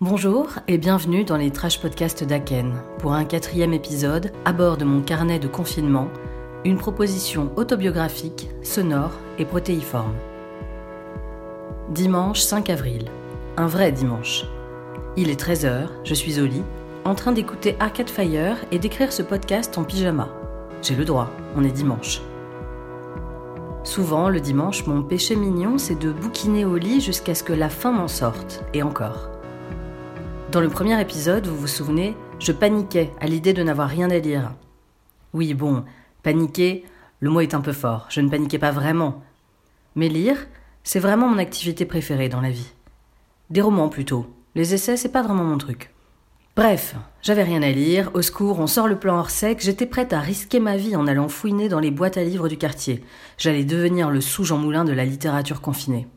Bonjour et bienvenue dans les Trash Podcasts d'Aken pour un quatrième épisode à bord de mon carnet de confinement, une proposition autobiographique, sonore et protéiforme. Dimanche 5 avril. Un vrai dimanche. Il est 13h, je suis au lit, en train d'écouter Arcade Fire et d'écrire ce podcast en pyjama. J'ai le droit, on est dimanche. Souvent, le dimanche, mon péché mignon, c'est de bouquiner au lit jusqu'à ce que la faim m'en sorte, et encore. Dans le premier épisode, vous vous souvenez, je paniquais à l'idée de n'avoir rien à lire. Oui, bon, paniquer, le mot est un peu fort, je ne paniquais pas vraiment. Mais lire, c'est vraiment mon activité préférée dans la vie. Des romans plutôt. Les essais, c'est pas vraiment mon truc. Bref, j'avais rien à lire, au secours, on sort le plan hors sec, j'étais prête à risquer ma vie en allant fouiner dans les boîtes à livres du quartier. J'allais devenir le sous-Jean Moulin de la littérature confinée.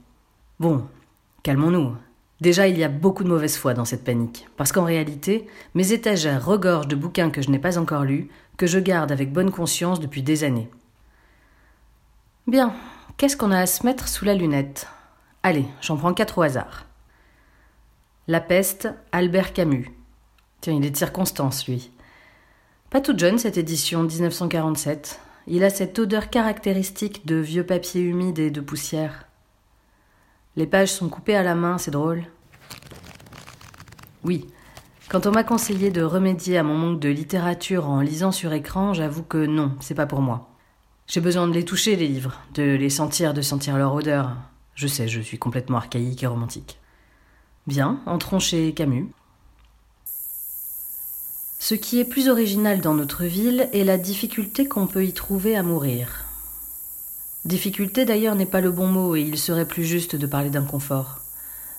Bon, calmons-nous, Déjà, il y a beaucoup de mauvaise foi dans cette panique, parce qu'en réalité, mes étagères regorgent de bouquins que je n'ai pas encore lus, que je garde avec bonne conscience depuis des années. Bien, qu'est-ce qu'on a à se mettre sous la lunette? Allez, j'en prends quatre au hasard. La peste, Albert Camus. Tiens, il est de circonstance, lui. Pas toute jeune, cette édition 1947. Il a cette odeur caractéristique de vieux papier humide et de poussière. Les pages sont coupées à la main, c'est drôle. Oui, quand on m'a conseillé de remédier à mon manque de littérature en lisant sur écran, j'avoue que non, c'est pas pour moi. J'ai besoin de les toucher, les livres, de les sentir, de sentir leur odeur. Je sais, je suis complètement archaïque et romantique. Bien, entrons chez Camus. Ce qui est plus original dans notre ville est la difficulté qu'on peut y trouver à mourir. Difficulté d'ailleurs n'est pas le bon mot et il serait plus juste de parler d'inconfort.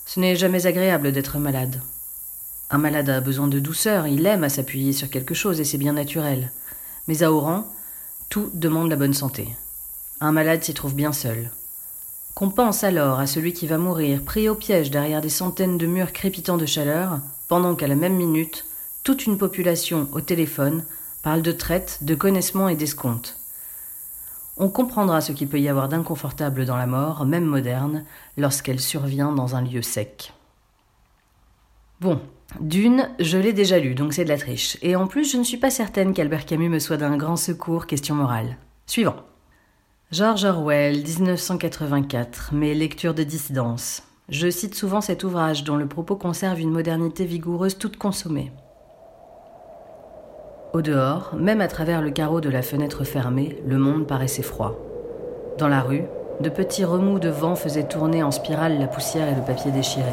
Ce n'est jamais agréable d'être malade. Un malade a besoin de douceur, il aime à s'appuyer sur quelque chose et c'est bien naturel. Mais à Oran, tout demande la bonne santé. Un malade s'y trouve bien seul. Qu'on pense alors à celui qui va mourir pris au piège derrière des centaines de murs crépitants de chaleur, pendant qu'à la même minute, toute une population au téléphone parle de traite, de connaissement et d'escompte on comprendra ce qu'il peut y avoir d'inconfortable dans la mort, même moderne, lorsqu'elle survient dans un lieu sec. Bon, d'une, je l'ai déjà lu, donc c'est de la triche. Et en plus, je ne suis pas certaine qu'Albert Camus me soit d'un grand secours, question morale. Suivant. George Orwell, 1984, mes lectures de dissidence. Je cite souvent cet ouvrage dont le propos conserve une modernité vigoureuse toute consommée. Au dehors, même à travers le carreau de la fenêtre fermée, le monde paraissait froid. Dans la rue, de petits remous de vent faisaient tourner en spirale la poussière et le papier déchiré.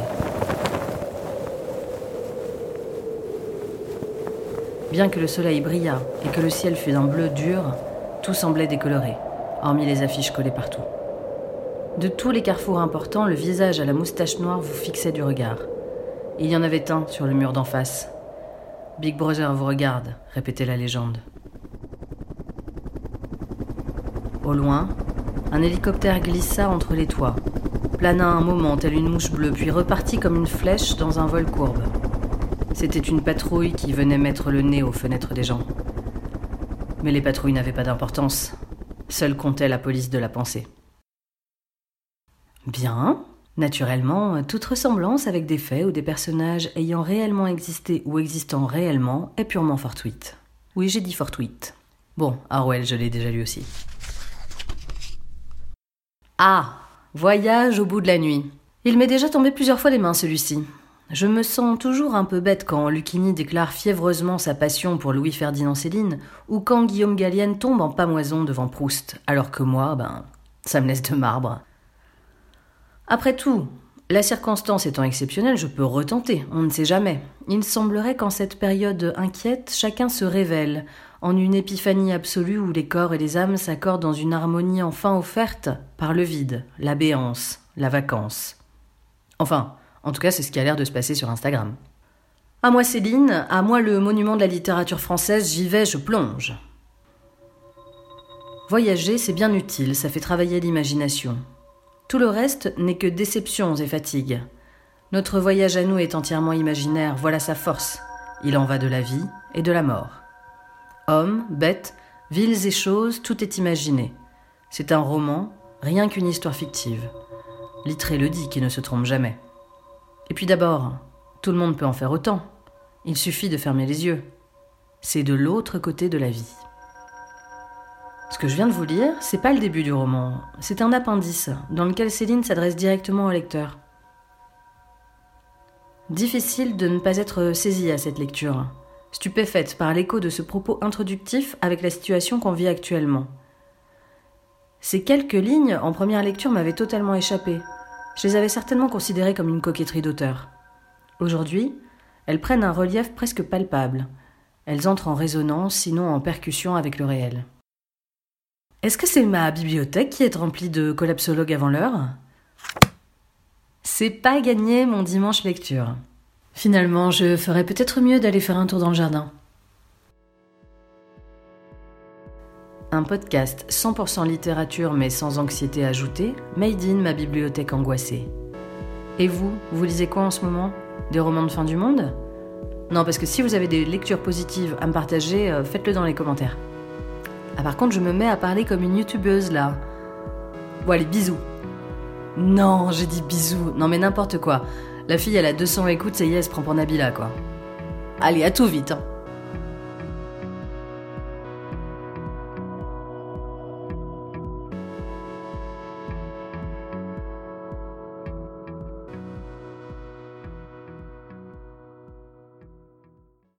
Bien que le soleil brillât et que le ciel fût d'un bleu dur, tout semblait décoloré, hormis les affiches collées partout. De tous les carrefours importants, le visage à la moustache noire vous fixait du regard. Il y en avait un sur le mur d'en face, Big Brother vous regarde, répétait la légende. Au loin, un hélicoptère glissa entre les toits, plana un moment tel une mouche bleue, puis repartit comme une flèche dans un vol courbe. C'était une patrouille qui venait mettre le nez aux fenêtres des gens. Mais les patrouilles n'avaient pas d'importance. Seule comptait la police de la pensée. Bien, Naturellement, toute ressemblance avec des faits ou des personnages ayant réellement existé ou existant réellement est purement fortuite. Oui, j'ai dit fortuite. Bon, Harwell, je l'ai déjà lu aussi. Ah Voyage au bout de la nuit. Il m'est déjà tombé plusieurs fois des mains celui-ci. Je me sens toujours un peu bête quand Lucchini déclare fiévreusement sa passion pour Louis-Ferdinand Céline, ou quand Guillaume Gallienne tombe en pamoison devant Proust, alors que moi, ben, ça me laisse de marbre. Après tout, la circonstance étant exceptionnelle, je peux retenter, on ne sait jamais. Il semblerait qu'en cette période inquiète, chacun se révèle, en une épiphanie absolue où les corps et les âmes s'accordent dans une harmonie enfin offerte par le vide, la béance, la vacance. Enfin, en tout cas, c'est ce qui a l'air de se passer sur Instagram. À moi Céline, à moi le monument de la littérature française, j'y vais, je plonge. Voyager, c'est bien utile, ça fait travailler l'imagination. Tout le reste n'est que déceptions et fatigues. Notre voyage à nous est entièrement imaginaire, voilà sa force. Il en va de la vie et de la mort. Hommes, bêtes, villes et choses, tout est imaginé. C'est un roman, rien qu'une histoire fictive. Littré le dit qui ne se trompe jamais. Et puis d'abord, Tout le monde peut en faire autant. Il suffit de fermer les yeux. C'est de l'autre côté de la vie. Ce que je viens de vous lire, c'est pas le début du roman, c'est un appendice dans lequel Céline s'adresse directement au lecteur. Difficile de ne pas être saisie à cette lecture, stupéfaite par l'écho de ce propos introductif avec la situation qu'on vit actuellement. Ces quelques lignes en première lecture m'avaient totalement échappé. Je les avais certainement considérées comme une coquetterie d'auteur. Aujourd'hui, elles prennent un relief presque palpable. Elles entrent en résonance, sinon en percussion avec le réel. Est-ce que c'est ma bibliothèque qui est remplie de collapsologues avant l'heure? C'est pas gagné mon dimanche lecture. Finalement, je ferais peut-être mieux d'aller faire un tour dans le jardin. Un podcast 100% littérature mais sans anxiété ajoutée, made in ma bibliothèque angoissée. Et vous, vous lisez quoi en ce moment? Des romans de fin du monde? Non, parce que si vous avez des lectures positives à me partager, euh, faites-le dans les commentaires. Ah, par contre, je me mets à parler comme une youtubeuse là. Bon, allez, bisous. Non, j'ai dit bisous. Non, mais n'importe quoi. La fille, elle a 200 écoutes, ça y est, elle se prend pour Nabila, quoi. Allez, à tout vite, hein.